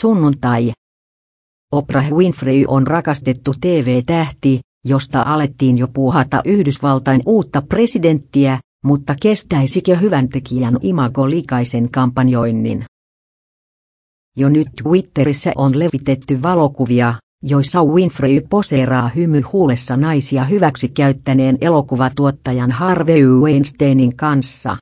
Sunnuntai. Oprah Winfrey on rakastettu TV-tähti, josta alettiin jo puuhata Yhdysvaltain uutta presidenttiä, mutta kestäisikö hyvän tekijän imago likaisen kampanjoinnin? Jo nyt Twitterissä on levitetty valokuvia, joissa Winfrey poseeraa hymyhuulessa naisia hyväksi käyttäneen elokuvatuottajan Harvey Weinsteinin kanssa.